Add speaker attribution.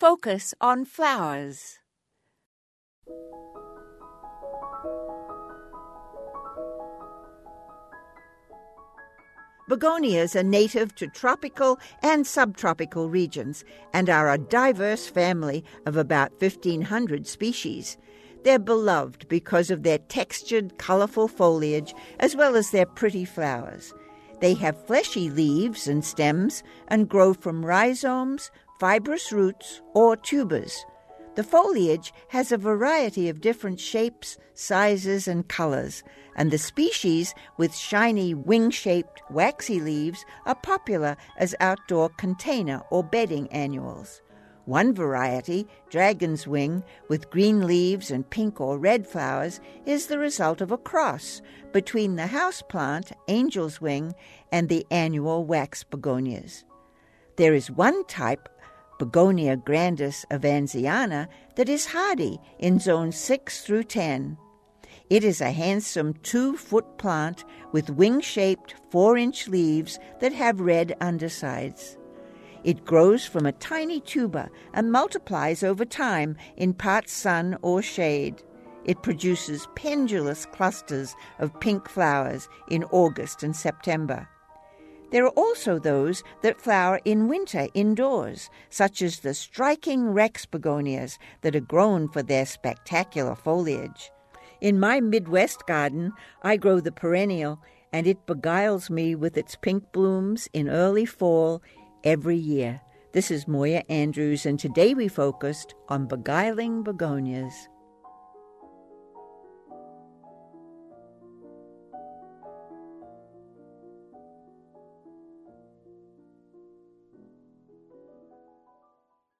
Speaker 1: Focus on flowers. Begonias are native to tropical and subtropical regions and are a diverse family of about 1,500 species. They're beloved because of their textured, colorful foliage as well as their pretty flowers. They have fleshy leaves and stems and grow from rhizomes, fibrous roots, or tubers. The foliage has a variety of different shapes, sizes, and colors, and the species with shiny wing shaped, waxy leaves are popular as outdoor container or bedding annuals. One variety, dragon's wing, with green leaves and pink or red flowers, is the result of a cross between the houseplant, angel's wing, and the annual wax begonias. There is one type Begonia grandis evansiana that is hardy in zones 6 through 10. It is a handsome two foot plant with wing shaped four inch leaves that have red undersides. It grows from a tiny tuber and multiplies over time in part sun or shade. It produces pendulous clusters of pink flowers in August and September. There are also those that flower in winter indoors, such as the striking Rex begonias that are grown for their spectacular foliage. In my Midwest garden, I grow the perennial, and it beguiles me with its pink blooms in early fall every year. This is Moya Andrews, and today we focused on beguiling begonias.